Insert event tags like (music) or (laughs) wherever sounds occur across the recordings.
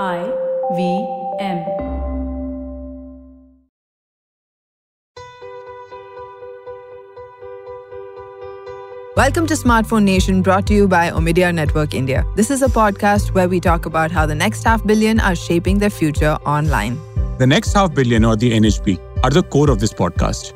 I V M. Welcome to Smartphone Nation, brought to you by Omidyar Network India. This is a podcast where we talk about how the next half billion are shaping their future online. The next half billion, or the NHB, are the core of this podcast.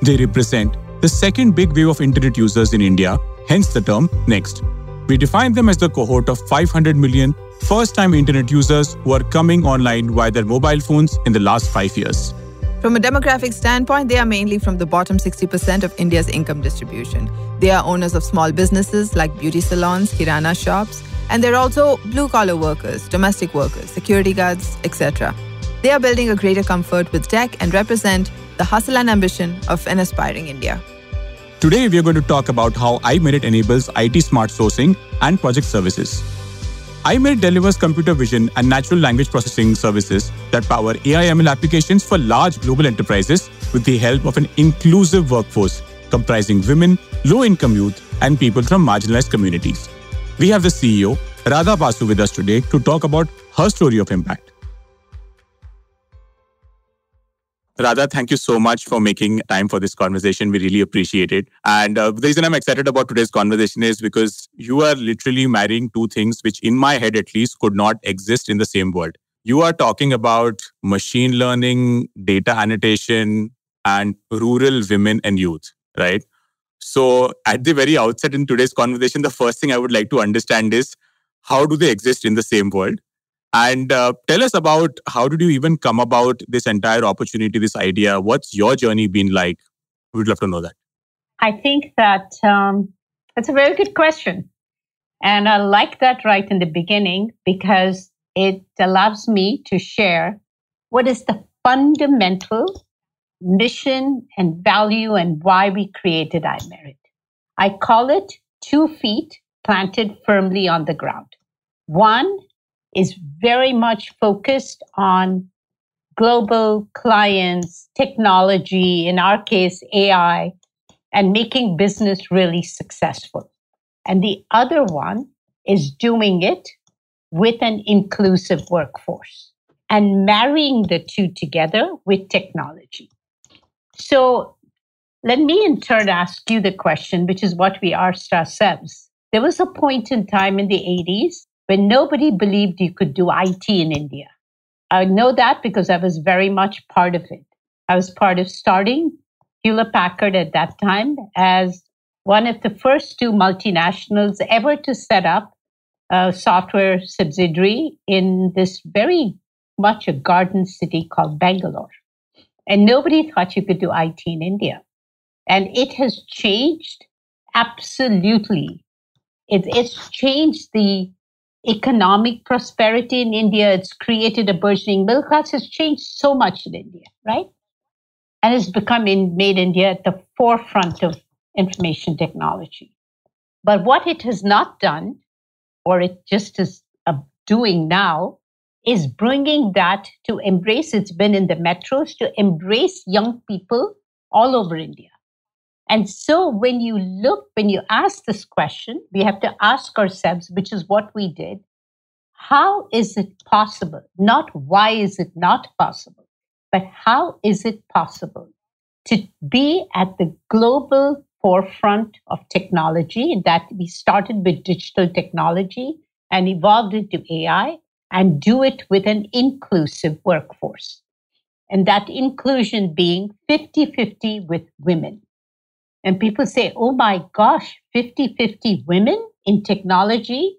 They represent the second big wave of internet users in India, hence the term next. We define them as the cohort of 500 million first time internet users who are coming online via their mobile phones in the last five years. From a demographic standpoint, they are mainly from the bottom 60% of India's income distribution. They are owners of small businesses like beauty salons, kirana shops, and they're also blue collar workers, domestic workers, security guards, etc. They are building a greater comfort with tech and represent the hustle and ambition of an aspiring India. Today, we are going to talk about how iMerit enables IT smart sourcing and project services. iMerit delivers computer vision and natural language processing services that power AI ML applications for large global enterprises with the help of an inclusive workforce comprising women, low income youth, and people from marginalized communities. We have the CEO, Radha Basu, with us today to talk about her story of impact. Radha, thank you so much for making time for this conversation. We really appreciate it. And uh, the reason I'm excited about today's conversation is because you are literally marrying two things which, in my head at least, could not exist in the same world. You are talking about machine learning, data annotation, and rural women and youth, right? So, at the very outset in today's conversation, the first thing I would like to understand is how do they exist in the same world? And uh, tell us about how did you even come about this entire opportunity, this idea? What's your journey been like? We'd love to know that. I think that um, that's a very good question. And I like that right in the beginning because it allows me to share what is the fundamental mission and value and why we created iMerit. I call it two feet planted firmly on the ground. One is very much focused on global clients, technology, in our case, AI, and making business really successful. And the other one is doing it with an inclusive workforce and marrying the two together with technology. So let me in turn ask you the question, which is what we asked ourselves. There was a point in time in the 80s when nobody believed you could do IT in India. I know that because I was very much part of it. I was part of starting Hewlett Packard at that time as one of the first two multinationals ever to set up a software subsidiary in this very much a garden city called Bangalore. And nobody thought you could do IT in India. And it has changed absolutely. It, it's changed the economic prosperity in India. It's created a burgeoning middle class. Has changed so much in India, right? And it's become in, made India at the forefront of information technology. But what it has not done, or it just is uh, doing now, is bringing that to embrace. It's been in the metros to embrace young people all over India. And so when you look, when you ask this question, we have to ask ourselves, which is what we did. How is it possible? Not why is it not possible, but how is it possible to be at the global forefront of technology that we started with digital technology and evolved into AI and do it with an inclusive workforce. And that inclusion being 50 50 with women. And people say, oh my gosh, 50 50 women in technology.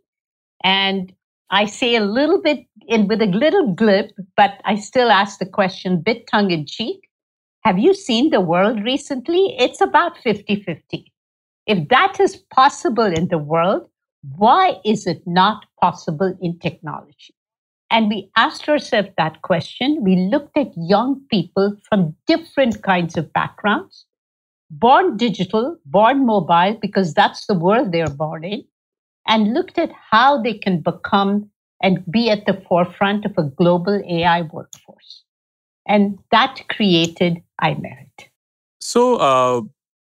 And I say a little bit in, with a little glib, but I still ask the question, bit tongue in cheek. Have you seen the world recently? It's about 50 50. If that is possible in the world, why is it not possible in technology? And we asked ourselves that question. We looked at young people from different kinds of backgrounds, born digital, born mobile, because that's the world they're born in, and looked at how they can become and be at the forefront of a global AI workforce. And that created iMerit. So, uh,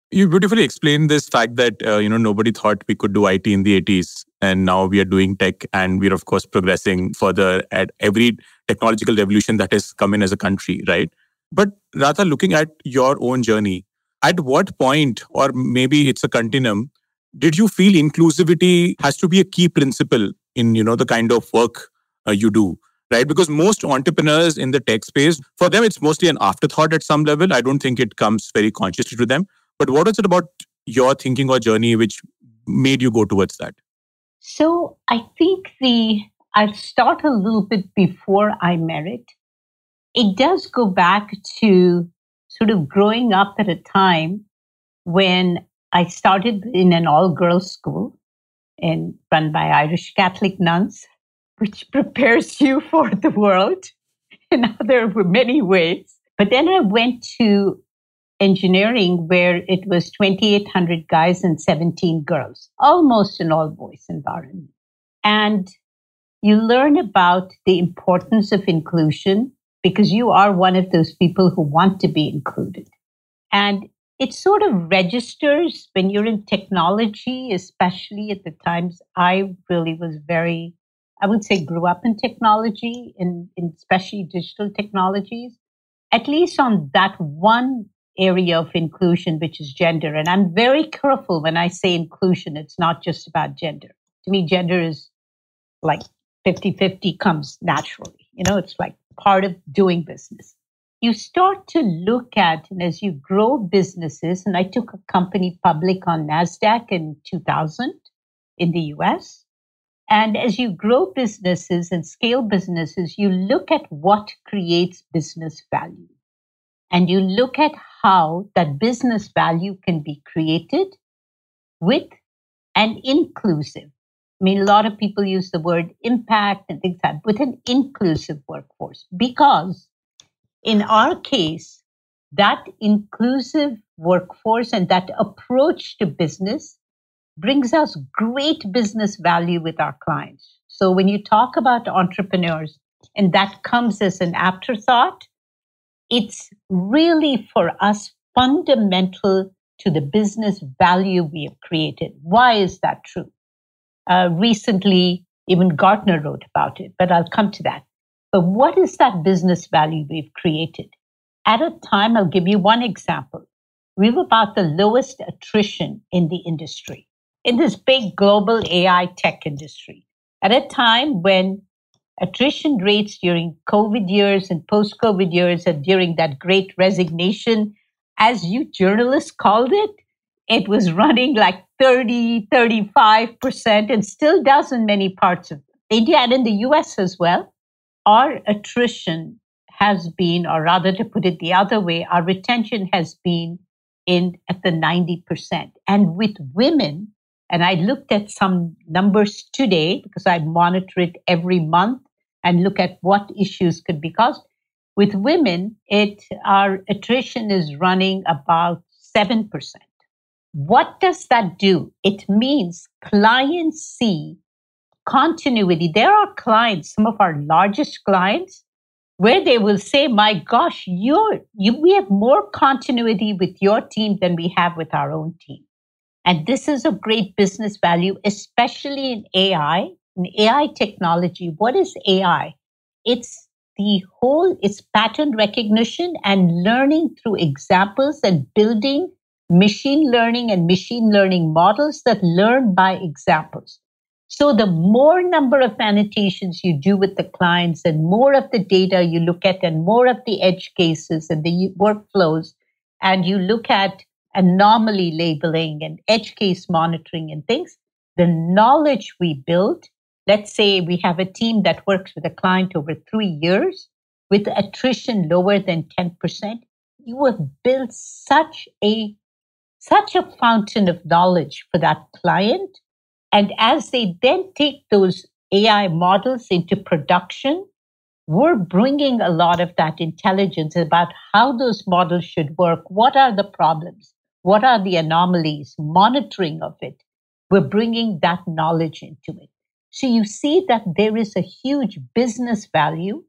You beautifully explained this fact that uh, you know nobody thought we could do IT in the 80s, and now we are doing tech, and we're of course progressing further at every technological revolution that has come in as a country, right? But Radha, looking at your own journey, at what point, or maybe it's a continuum, did you feel inclusivity has to be a key principle in you know the kind of work uh, you do? right? Because most entrepreneurs in the tech space, for them, it's mostly an afterthought at some level. I don't think it comes very consciously to them. But what was it about your thinking or journey which made you go towards that? So I think the I'll start a little bit before I married. It does go back to sort of growing up at a time when I started in an all girls school and run by Irish Catholic nuns which (laughs) prepares you for the world in other many ways. But then I went to engineering where it was 2,800 guys and 17 girls, almost an all boys environment. And you learn about the importance of inclusion because you are one of those people who want to be included. And it sort of registers when you're in technology, especially at the times I really was very I would say, grew up in technology, in, in especially digital technologies, at least on that one area of inclusion, which is gender. And I'm very careful when I say inclusion, it's not just about gender. To me, gender is like 50 50 comes naturally. You know, it's like part of doing business. You start to look at, and as you grow businesses, and I took a company public on NASDAQ in 2000 in the US. And as you grow businesses and scale businesses, you look at what creates business value. And you look at how that business value can be created with an inclusive. I mean, a lot of people use the word impact and things like that, with an inclusive workforce. Because in our case, that inclusive workforce and that approach to business brings us great business value with our clients. So when you talk about entrepreneurs and that comes as an afterthought, it's really for us fundamental to the business value we have created. Why is that true? Uh, recently, even Gartner wrote about it, but I'll come to that. But what is that business value we've created? At a time, I'll give you one example. We have about the lowest attrition in the industry in this big global AI tech industry at a time when attrition rates during COVID years and post COVID years and during that great resignation, as you journalists called it, it was running like 30, 35%, and still does in many parts of India and in the US as well. Our attrition has been, or rather to put it the other way, our retention has been in at the 90%. And with women, and I looked at some numbers today because I monitor it every month and look at what issues could be caused. With women, it our attrition is running about 7%. What does that do? It means clients see continuity. There are clients, some of our largest clients, where they will say, my gosh, you're, you, we have more continuity with your team than we have with our own team. And this is a great business value, especially in AI, in AI technology. What is AI? It's the whole, it's pattern recognition and learning through examples and building machine learning and machine learning models that learn by examples. So the more number of annotations you do with the clients and more of the data you look at and more of the edge cases and the workflows, and you look at anomaly labeling and edge case monitoring and things, the knowledge we build, let's say we have a team that works with a client over three years with attrition lower than 10%, you have built such a such a fountain of knowledge for that client. And as they then take those AI models into production, we're bringing a lot of that intelligence about how those models should work. What are the problems? What are the anomalies? Monitoring of it. We're bringing that knowledge into it. So you see that there is a huge business value.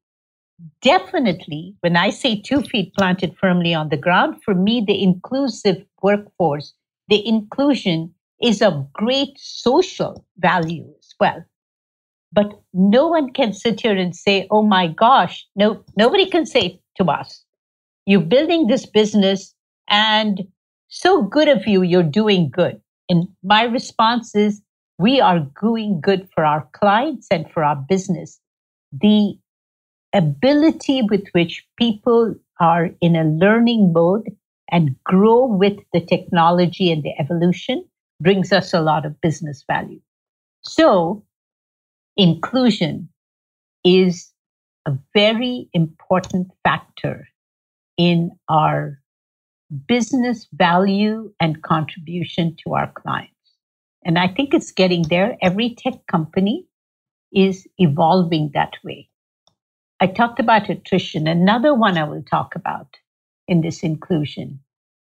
Definitely, when I say two feet planted firmly on the ground, for me, the inclusive workforce, the inclusion is of great social value as well. But no one can sit here and say, oh my gosh, no, nobody can say to us, you're building this business and so good of you, you're doing good. And my response is, we are doing good for our clients and for our business. The ability with which people are in a learning mode and grow with the technology and the evolution brings us a lot of business value. So inclusion is a very important factor in our business value and contribution to our clients. And I think it's getting there. Every tech company is evolving that way. I talked about attrition. Another one I will talk about in this inclusion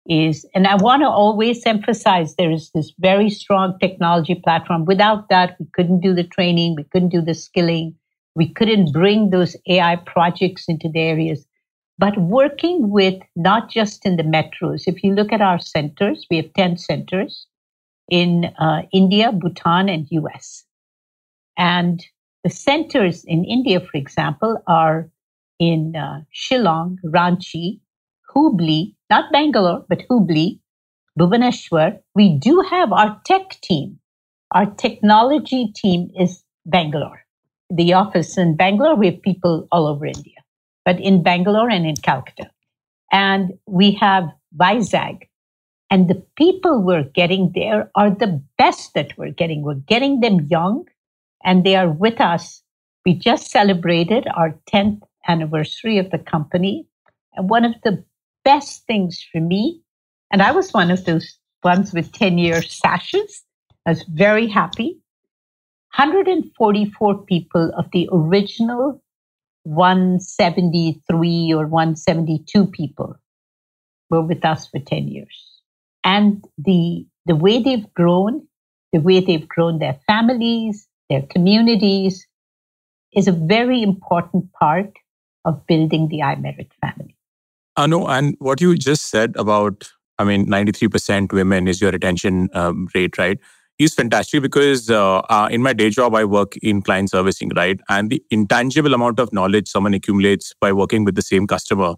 is, and I want to always emphasize there is this very strong technology platform. Without that, we couldn't do the training, we couldn't do the skilling, we couldn't bring those AI projects into the areas. But working with not just in the metros, if you look at our centers, we have 10 centers in uh, India, Bhutan, and US. And the centers in India, for example, are in uh, Shillong, Ranchi, Hubli, not Bangalore, but Hubli, Bhubaneswar. We do have our tech team. Our technology team is Bangalore. The office in Bangalore, we have people all over India, but in Bangalore and in Calcutta. And we have Vizag, and the people we're getting there are the best that we're getting. We're getting them young and they are with us. We just celebrated our 10th anniversary of the company. And one of the best things for me, and I was one of those ones with 10 year sashes, I was very happy. 144 people of the original 173 or 172 people were with us for 10 years and the the way they've grown, the way they've grown their families, their communities, is a very important part of building the iMerit family. Anu, and what you just said about, I mean, 93% women is your retention um, rate, right? Is fantastic because uh, uh, in my day job, I work in client servicing, right? And the intangible amount of knowledge someone accumulates by working with the same customer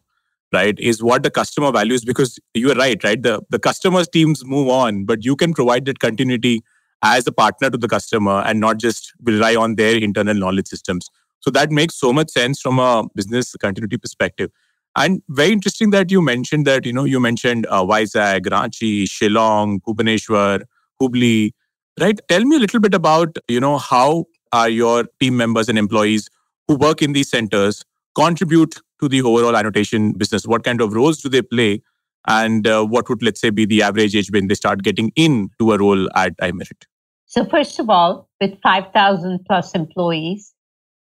right is what the customer values because you are right right the the customers teams move on but you can provide that continuity as a partner to the customer and not just rely on their internal knowledge systems so that makes so much sense from a business continuity perspective and very interesting that you mentioned that you know you mentioned uh, Vizag, Ranchi, Shillong, Bhubaneswar, Hubli, right? Tell me a little bit about you know how are your team members and employees who work in these centers contribute to the overall annotation business? What kind of roles do they play? And uh, what would, let's say, be the average age when they start getting into a role at iMerit? So, first of all, with 5,000 plus employees,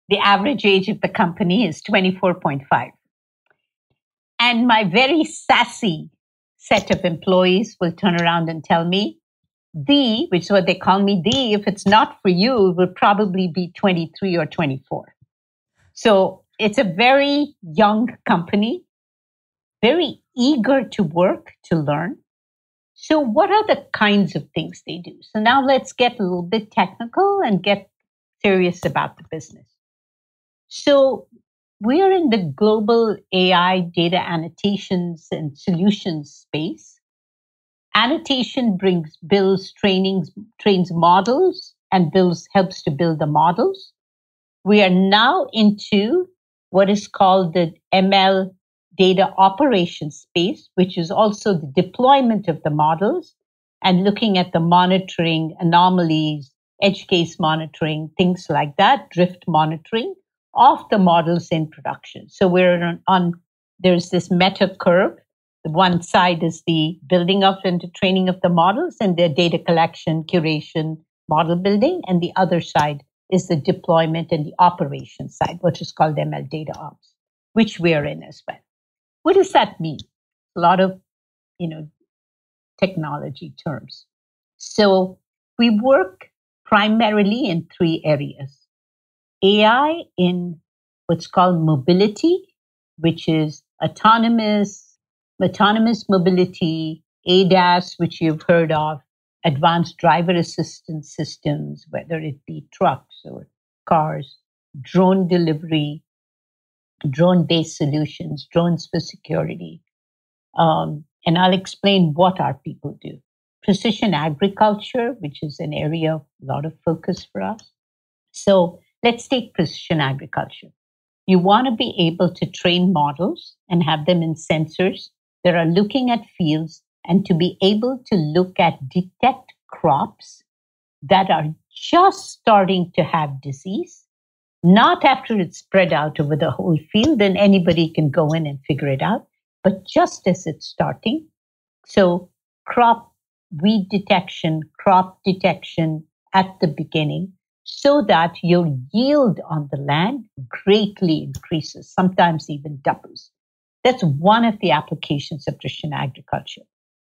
the average age of the company is 24.5. And my very sassy set of employees will turn around and tell me, the, which is what they call me, the, if it's not for you, it would probably be 23 or 24. So it's a very young company, very eager to work, to learn. So, what are the kinds of things they do? So, now let's get a little bit technical and get serious about the business. So, we are in the global AI data annotations and solutions space. Annotation brings builds trainings, trains models and builds helps to build the models. We are now into what is called the ML data operations space, which is also the deployment of the models and looking at the monitoring anomalies, edge case monitoring, things like that, drift monitoring of the models in production. So we're on, on there's this meta curve. The one side is the building of and the training of the models and their data collection, curation, model building, and the other side is the deployment and the operation side, which is called ML data ops, which we're in as well. What does that mean? A lot of, you know, technology terms. So we work primarily in three areas. AI in what's called mobility, which is autonomous, autonomous mobility, ADAS, which you've heard of, advanced driver assistance systems, whether it be trucks or cars, drone delivery, drone based solutions, drones for security. Um, and I'll explain what our people do. Precision agriculture, which is an area of a lot of focus for us. So let's take precision agriculture. You want to be able to train models and have them in sensors that are looking at fields and to be able to look at detect crops that are just starting to have disease, not after it's spread out over the whole field, then anybody can go in and figure it out, but just as it's starting. So crop weed detection, crop detection at the beginning so that your yield on the land greatly increases, sometimes even doubles. That's one of the applications of precision agriculture.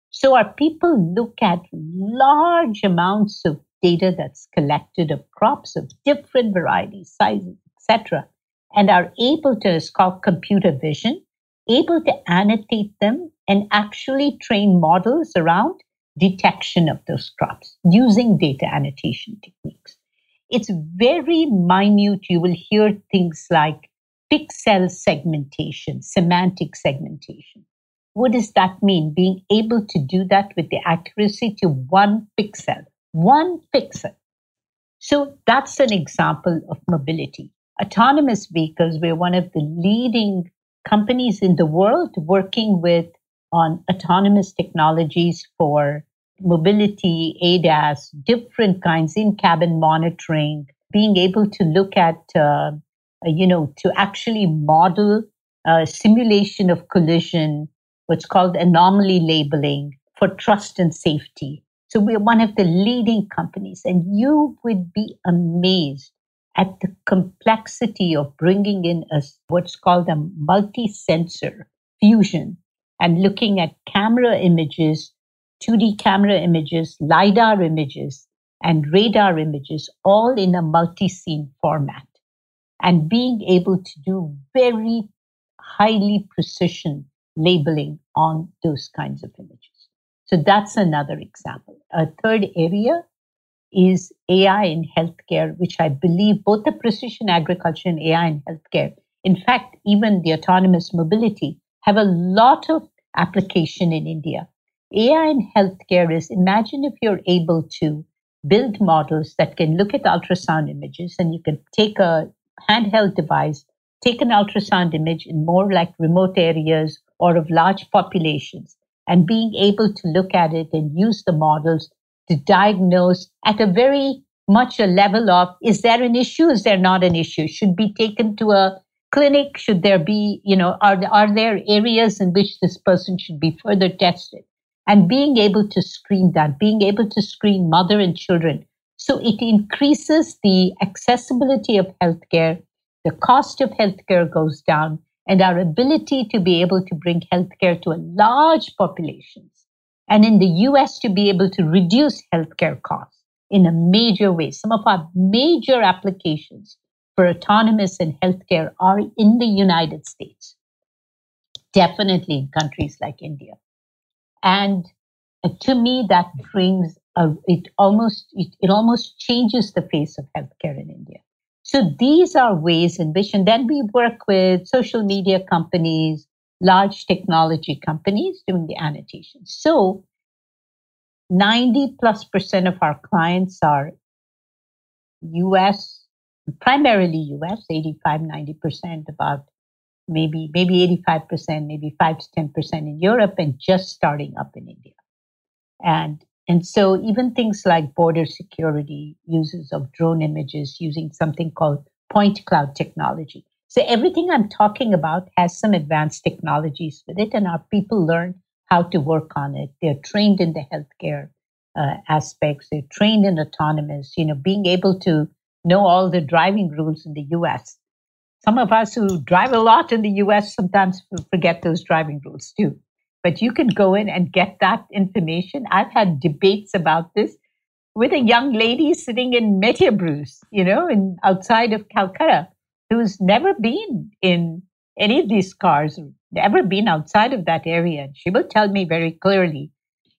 So our people look at large amounts of data that's collected of crops of different varieties, sizes, etc., and are able to, it's called computer vision, able to annotate them and actually train models around detection of those crops using data annotation techniques. It's very minute. You will hear things like pixel segmentation, semantic segmentation. What does that mean? Being able to do that with the accuracy to one pixel, one pixel. So that's an example of mobility. Autonomous vehicles, we're one of the leading companies in the world working with on autonomous technologies for mobility, ADAS, different kinds in cabin monitoring, being able to look at, uh, you know, to actually model uh, simulation of collision, what's called anomaly labeling for trust and safety. So we're one of the leading companies, and you would be amazed at the complexity of bringing in a, what's called a multi sensor fusion and looking at camera images 2D camera images, LiDAR images, and radar images, all in a multi scene format, and being able to do very highly precision labeling on those kinds of images. So that's another example. A third area is AI in healthcare, which I believe both the precision agriculture and AI in healthcare, in fact, even the autonomous mobility, have a lot of application in India. AI in healthcare is imagine if you're able to build models that can look at ultrasound images and you can take a handheld device, take an ultrasound image in more like remote areas or of large populations, and being able to look at it and use the models to diagnose at a very much a level of is there an issue? Is there not an issue? Should be taken to a clinic? Should there be you know are, are there areas in which this person should be further tested and being able to screen that, being able to screen mother and children. So it increases the accessibility of healthcare, the cost of healthcare goes down, and our ability to be able to bring healthcare to a large populations. And in the US, to be able to reduce healthcare costs in a major way. Some of our major applications for autonomous and healthcare are in the United States, definitely in countries like India. And to me, that brings a, it almost it, it almost changes the face of healthcare in India. So these are ways in which, and then we work with social media companies, large technology companies doing the annotation. So 90 plus percent of our clients are US, primarily US, 85, 90%, about maybe maybe 85%, maybe 5 to 10% in Europe and just starting up in India. And and so even things like border security, uses of drone images using something called point cloud technology. So everything I'm talking about has some advanced technologies with it, and our people learn how to work on it. They're trained in the healthcare uh, aspects. They're trained in autonomous. You know, being able to know all the driving rules in the U.S some of us who drive a lot in the US sometimes forget those driving rules too. But you can go in and get that information. I've had debates about this with a young lady sitting in Pradesh, you know, in outside of Calcutta, who's never been in any of these cars, never been outside of that area. And she will tell me very clearly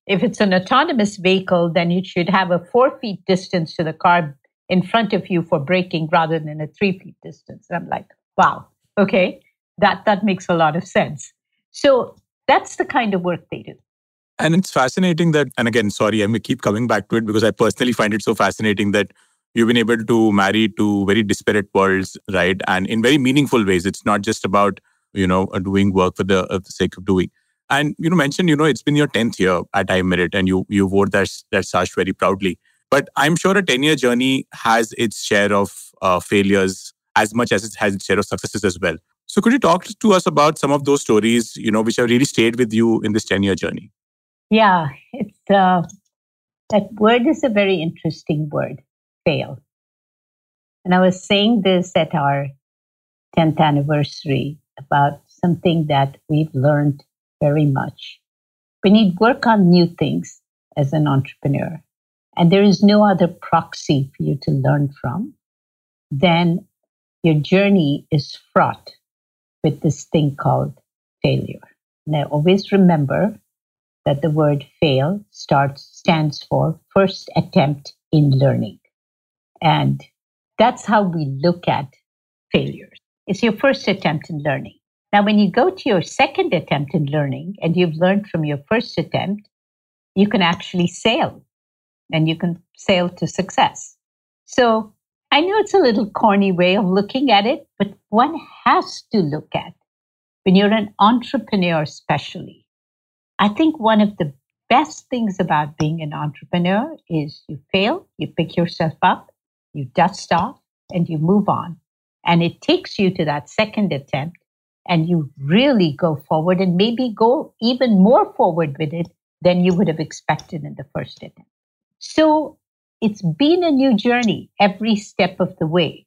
if it's an autonomous vehicle, then you should have a four feet distance to the car in front of you for braking rather than a three feet distance. And I'm like, wow, okay, that, that makes a lot of sense. So that's the kind of work they do. And it's fascinating that, and again, sorry, I may keep coming back to it because I personally find it so fascinating that you've been able to marry two very disparate worlds, right? And in very meaningful ways. It's not just about, you know, uh, doing work for the, uh, the sake of doing. And you know, mentioned, you know, it's been your 10th year at iMerit and you you wore that, that sash very proudly. But I'm sure a 10 year journey has its share of uh, failures as much as it has its share of successes as well. So could you talk to us about some of those stories, you know, which have really stayed with you in this 10 year journey? Yeah, it's uh, that word is a very interesting word, fail. And I was saying this at our 10th anniversary about something that we've learned very much. We need work on new things as an entrepreneur. And there is no other proxy for you to learn from then your journey is fraught with this thing called failure. Now, always remember that the word fail starts stands for first attempt in learning. And that's how we look at failures. It's your first attempt in learning. Now, when you go to your second attempt in learning and you've learned from your first attempt, you can actually sail and you can sail to success. So I know it's a little corny way of looking at it, but one has to look at when you're an entrepreneur, especially. I think one of the best things about being an entrepreneur is you fail, you pick yourself up, you dust off, and you move on. And it takes you to that second attempt and you really go forward and maybe go even more forward with it than you would have expected in the first attempt. So it's been a new journey every step of the way.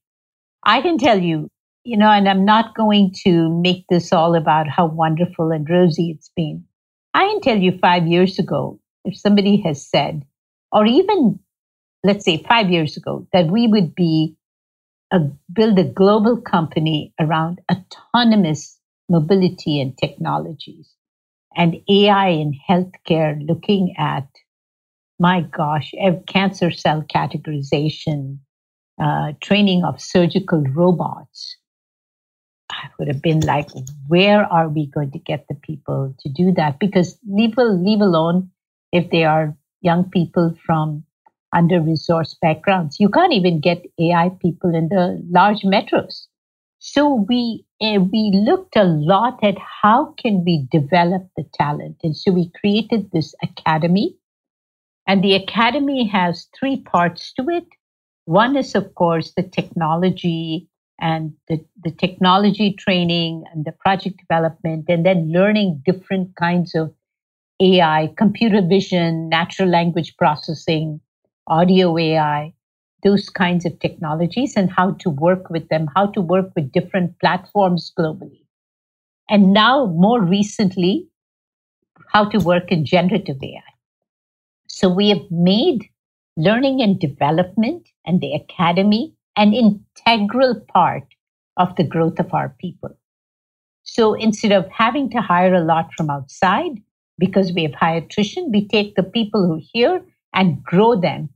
I can tell you, you know, and I'm not going to make this all about how wonderful and rosy it's been. I can tell you five years ago, if somebody has said, or even let's say five years ago, that we would be a, build a global company around autonomous mobility and technologies and AI in healthcare, looking at, my gosh, cancer cell categorization, uh, training of surgical robots. I would have been like, where are we going to get the people to do that? Because leave, leave alone if they are young people from under resourced backgrounds. You can't even get AI people in the large metros. So we uh, we looked a lot at how can we develop the talent, and so we created this academy. And the academy has three parts to it. One is, of course, the technology and the, the technology training and the project development, and then learning different kinds of AI, computer vision, natural language processing, audio AI, those kinds of technologies and how to work with them, how to work with different platforms globally. And now, more recently, how to work in generative AI. So we have made learning and development and the academy an integral part of the growth of our people. So instead of having to hire a lot from outside, because we have high attrition, we take the people who are here and grow them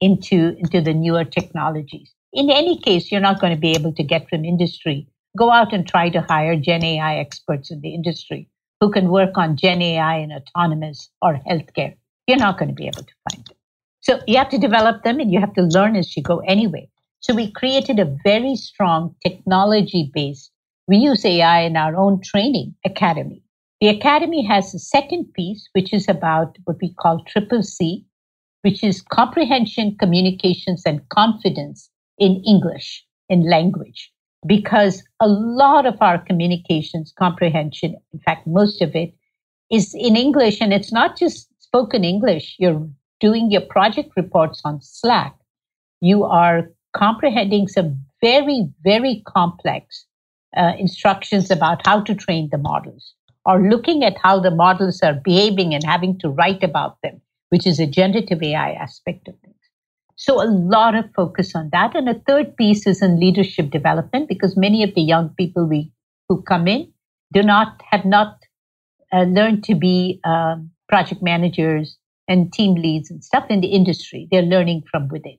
into, into the newer technologies. In any case, you're not going to be able to get from industry. Go out and try to hire Gen AI experts in the industry who can work on Gen AI and autonomous or healthcare. You're not going to be able to find them. So you have to develop them and you have to learn as you go anyway. So we created a very strong technology based, we use AI in our own training academy. The academy has a second piece, which is about what we call triple C, which is comprehension, communications, and confidence in English, in language. Because a lot of our communications, comprehension, in fact, most of it is in English, and it's not just spoken English. You're doing your project reports on Slack. You are comprehending some very, very complex uh, instructions about how to train the models or looking at how the models are behaving and having to write about them which is a generative AI aspect of things. So a lot of focus on that. And a third piece is in leadership development because many of the young people we who come in do not have not uh, learned to be um, project managers and team leads and stuff in the industry. They're learning from within.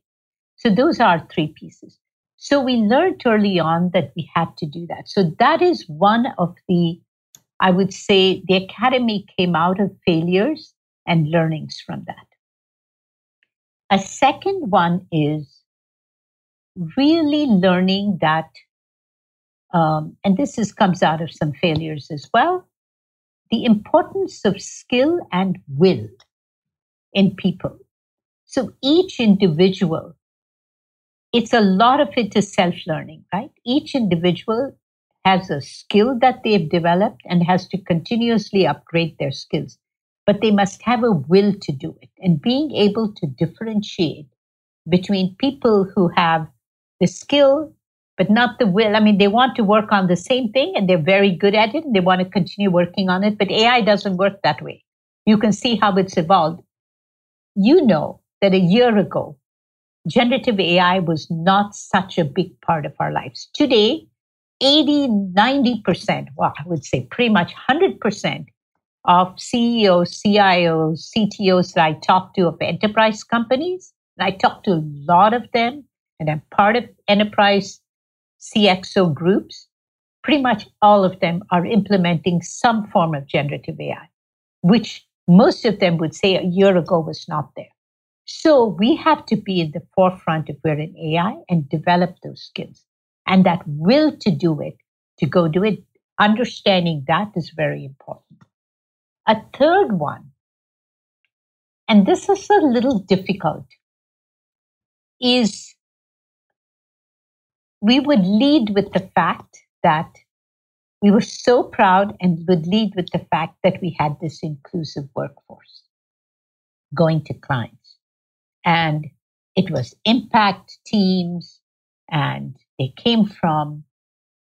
So those are three pieces. So we learned early on that we had to do that. So that is one of the, I would say, the academy came out of failures and learnings from that. A second one is really learning that, um, and this is, comes out of some failures as well, the importance of skill and will in people. So each individual, it's a lot of it is self learning, right? Each individual has a skill that they've developed and has to continuously upgrade their skills, but they must have a will to do it. And being able to differentiate between people who have the skill but not the will. I mean, they want to work on the same thing and they're very good at it and they want to continue working on it. But AI doesn't work that way. You can see how it's evolved. You know that a year ago, generative AI was not such a big part of our lives. Today, 80, 90%, well, I would say pretty much 100% of CEOs, CIOs, CTOs that I talk to of enterprise companies, and I talk to a lot of them, and I'm part of enterprise CXO groups, pretty much all of them are implementing some form of generative AI, which most of them would say a year ago was not there. So we have to be in the forefront of where in AI and develop those skills and that will to do it, to go do it. Understanding that is very important. A third one, and this is a little difficult, is we would lead with the fact that we were so proud and would lead with the fact that we had this inclusive workforce going to clients. And it was impact teams and they came from,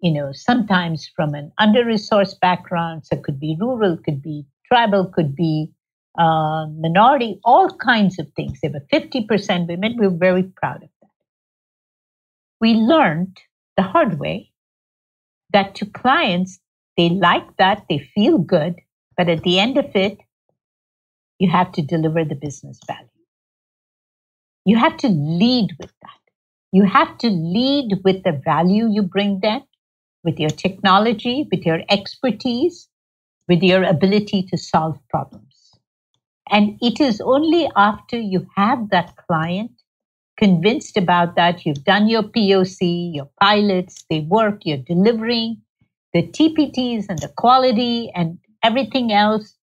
you know, sometimes from an under resourced background. So it could be rural, could be tribal, could be uh, minority, all kinds of things. They were 50% women. We were very proud of we learned the hard way that to clients, they like that, they feel good, but at the end of it, you have to deliver the business value. You have to lead with that. You have to lead with the value you bring them, with your technology, with your expertise, with your ability to solve problems. And it is only after you have that client convinced about that. You've done your POC, your pilots, they work, you're delivering the TPTs and the quality and everything else.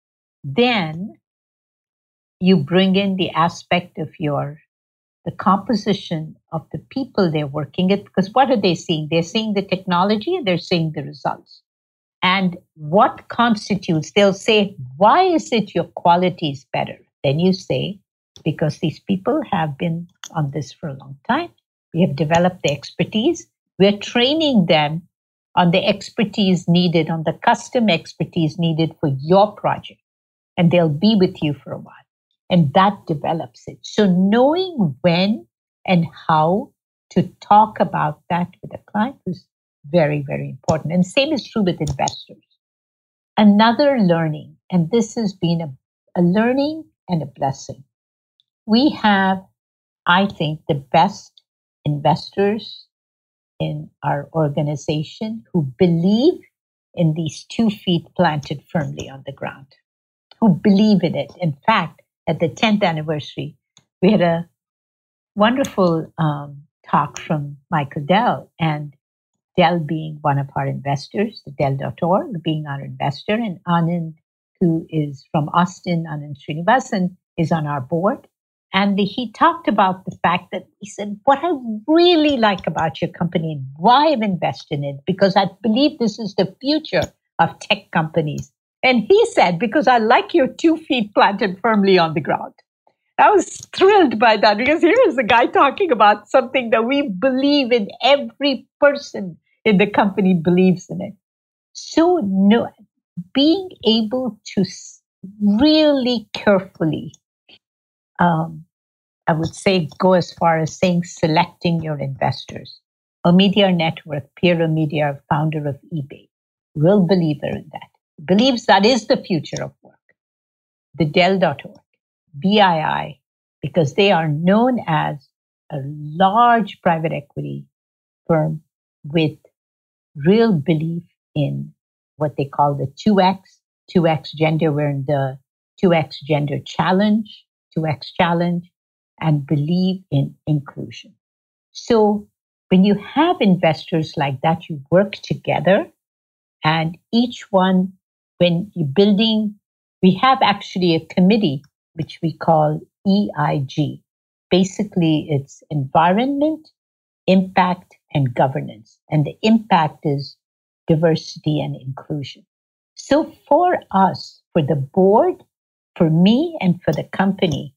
Then you bring in the aspect of your the composition of the people they're working with because what are they seeing they're seeing the technology and they're seeing the results and what constitutes they'll say why is it your quality is better then you say because these people have been on this for a long time. We have developed the expertise. We're training them on the expertise needed, on the custom expertise needed for your project. And they'll be with you for a while. And that develops it. So knowing when and how to talk about that with a client is very, very important. And same is true with investors. Another learning, and this has been a, a learning and a blessing we have, I think, the best investors in our organization who believe in these two feet planted firmly on the ground, who believe in it. In fact, at the 10th anniversary, we had a wonderful um, talk from Michael Dell, and Dell being one of our investors, the Dell.org being our investor, and Anand, who is from Austin, Anand Srinivasan, is on our board. And he talked about the fact that he said, What I really like about your company and why I've invested in it, because I believe this is the future of tech companies. And he said, Because I like your two feet planted firmly on the ground. I was thrilled by that because here is a guy talking about something that we believe in. Every person in the company believes in it. So, no, being able to really carefully um, I would say go as far as saying selecting your investors. Omidyar Network, Pierre Omidyar, founder of eBay, real believer in that, believes that is the future of work. the Dell.org, BII, because they are known as a large private equity firm with real belief in what they call the 2X, 2X gender. We're in the 2X gender challenge, 2X challenge, and believe in inclusion. So when you have investors like that, you work together and each one, when you're building, we have actually a committee which we call EIG. Basically, it's environment, impact, and governance. And the impact is diversity and inclusion. So for us, for the board, for me, and for the company,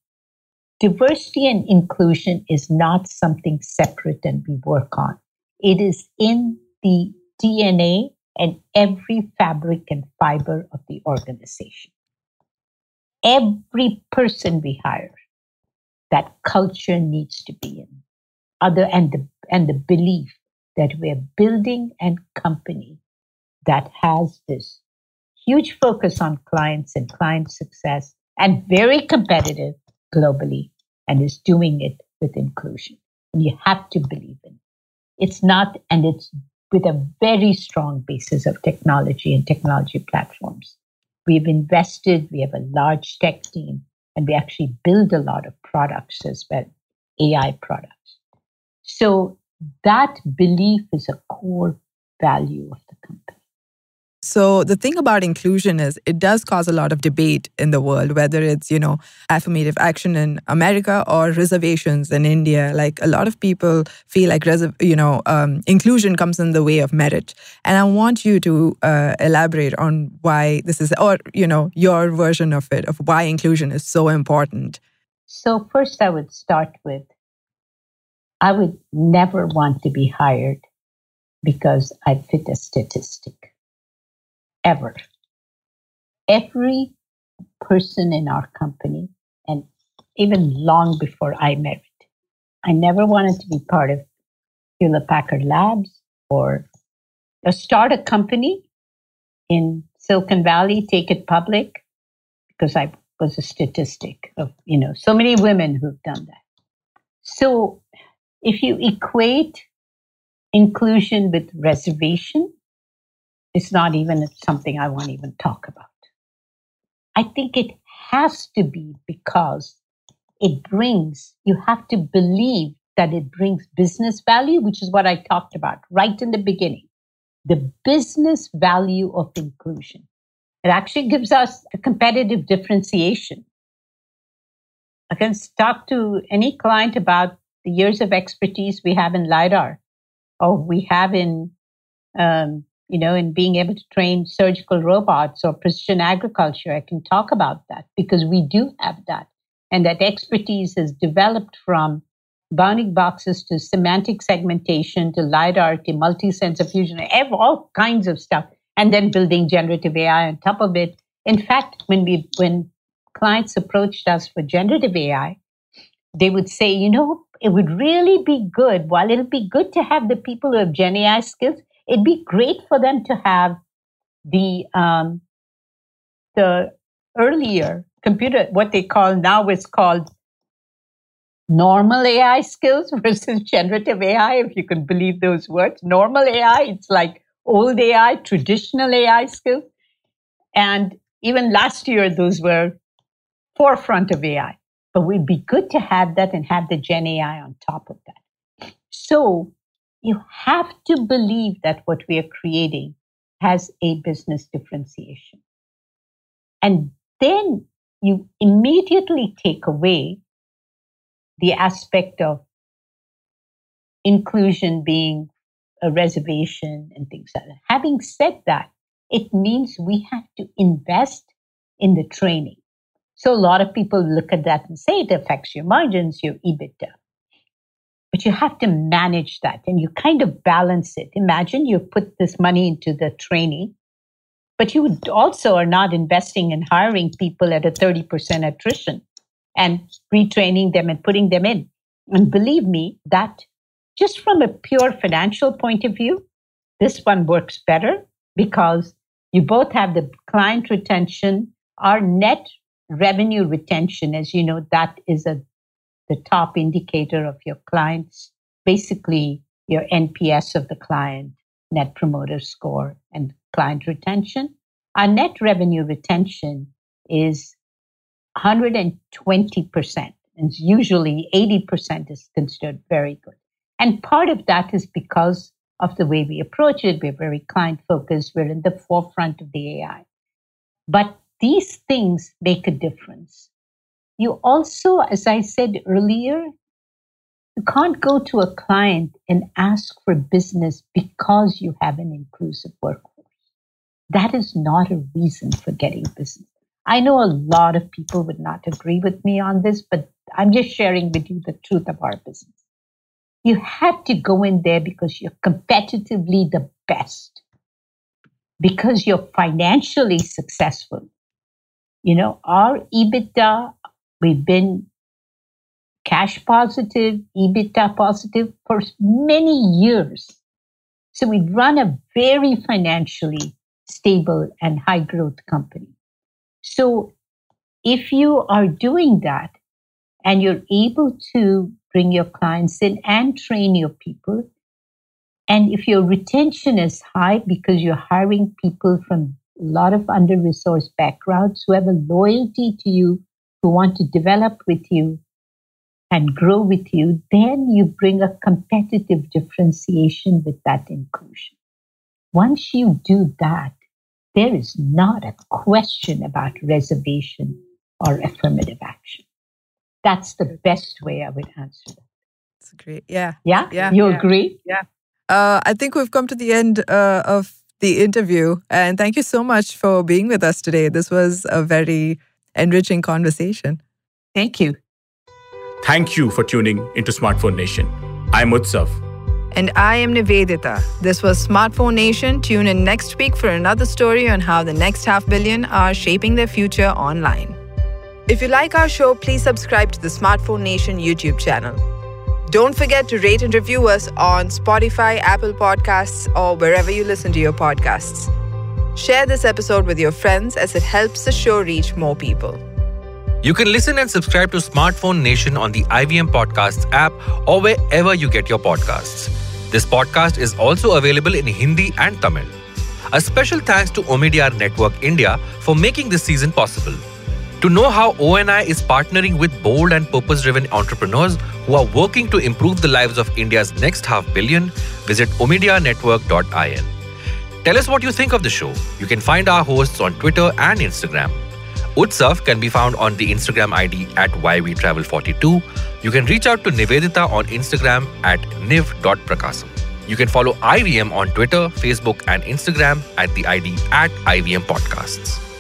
diversity and inclusion is not something separate and we work on. It is in the DNA and every fabric and fiber of the organization. Every person we hire, that culture needs to be in. Other and the and the belief that we're building a company that has this huge focus on clients and client success and very competitive globally and is doing it with inclusion. And you have to believe in it. It's not, and it's with a very strong basis of technology and technology platforms. We've invested, we have a large tech team, and we actually build a lot of products as well, AI products. So that belief is a core value of the company. So the thing about inclusion is it does cause a lot of debate in the world, whether it's, you know, affirmative action in America or reservations in India. Like a lot of people feel like, you know, um, inclusion comes in the way of merit. And I want you to uh, elaborate on why this is, or, you know, your version of it, of why inclusion is so important. So first I would start with, I would never want to be hired because I fit a statistic ever. Every person in our company, and even long before iMerit, I never wanted to be part of Hewlett Packard Labs or start a company in Silicon Valley, take it public, because I was a statistic of, you know, so many women who've done that. So if you equate inclusion with reservation, it's not even something I want to even talk about. I think it has to be because it brings, you have to believe that it brings business value, which is what I talked about right in the beginning. The business value of inclusion. It actually gives us a competitive differentiation. I can talk to any client about the years of expertise we have in LiDAR or we have in um, you know, in being able to train surgical robots or precision agriculture. I can talk about that because we do have that. And that expertise has developed from bounding boxes to semantic segmentation to LiDAR to multi-sensor fusion, have all kinds of stuff. And then building generative AI on top of it. In fact, when we, when clients approached us for generative AI, they would say, you know, it would really be good. While it'll be good to have the people who have Gen AI skills, it'd be great for them to have the um, the earlier computer, what they call now is called normal AI skills (laughs) versus generative AI, if you can believe those words. Normal AI, it's like old AI, traditional AI skills. And even last year, those were forefront of AI. But we'd be good to have that and have the Gen AI on top of that. So you have to believe that what we are creating has a business differentiation. And then you immediately take away the aspect of inclusion being a reservation and things like that. Having said that, it means we have to invest in the training. So a lot of people look at that and say it affects your margins, your EBITDA. But you have to manage that and you kind of balance it. Imagine you put this money into the training, but you also are not investing in hiring people at a 30% attrition and retraining them and putting them in. And believe me, that just from a pure financial point of view, this one works better because you both have the client retention. Our net revenue retention, as you know, that is a the top indicator of your clients, basically your NPS of the client, net promoter score, and client retention. Our net revenue retention is 120%, and usually 80% is considered very good. And part of that is because of the way we approach it. We're very client focused, we're in the forefront of the AI. But these things make a difference. You also, as I said earlier, you can't go to a client and ask for business because you have an inclusive workforce. That is not a reason for getting business. I know a lot of people would not agree with me on this, but I'm just sharing with you the truth of our business. You have to go in there because you're competitively the best, because you're financially successful. You know, our EBITDA, we've been cash positive, EBITDA positive for many years. So we run a very financially stable and high growth company. So if you are doing that and you're able to bring your clients in and train your people, and if your retention is high because you're hiring people from a lot of under resourced backgrounds who have a loyalty to you, who want to develop with you and grow with you, then you bring a competitive differentiation with that inclusion. Once you do that, there is not a question about reservation or affirmative action. That's the best way I would answer that. That's great. Yeah. Yeah? Yeah. You yeah. agree? Yeah. Uh, I think we've come to the end uh, of the interview. And thank you so much for being with us today. This was a very enriching conversation. Thank you. Thank you for tuning into Smartphone Nation. I'm Utsav. And I am Nivedita. This was Smartphone Nation. Tune in next week for another story on how the next half billion are shaping their future online. If you like our show, please subscribe to the Smartphone Nation YouTube channel. Don't forget to rate and review us on Spotify, Apple Podcasts, or wherever you listen to your podcasts. Share this episode with your friends as it helps the show reach more people. You can listen and subscribe to Smartphone Nation on the IVM Podcasts app or wherever you get your podcasts. This podcast is also available in Hindi and Tamil. A special thanks to Omidyar Network India for making this season possible. To know how ONI is partnering with bold and purpose driven entrepreneurs who are working to improve the lives of India's next half billion, visit omidyarnetwork.in. Tell us what you think of the show. You can find our hosts on Twitter and Instagram. Utsav can be found on the Instagram ID at YWTravel42. You can reach out to Nivedita on Instagram at niv.prakasam. You can follow IVM on Twitter, Facebook, and Instagram at the ID at IVM Podcasts.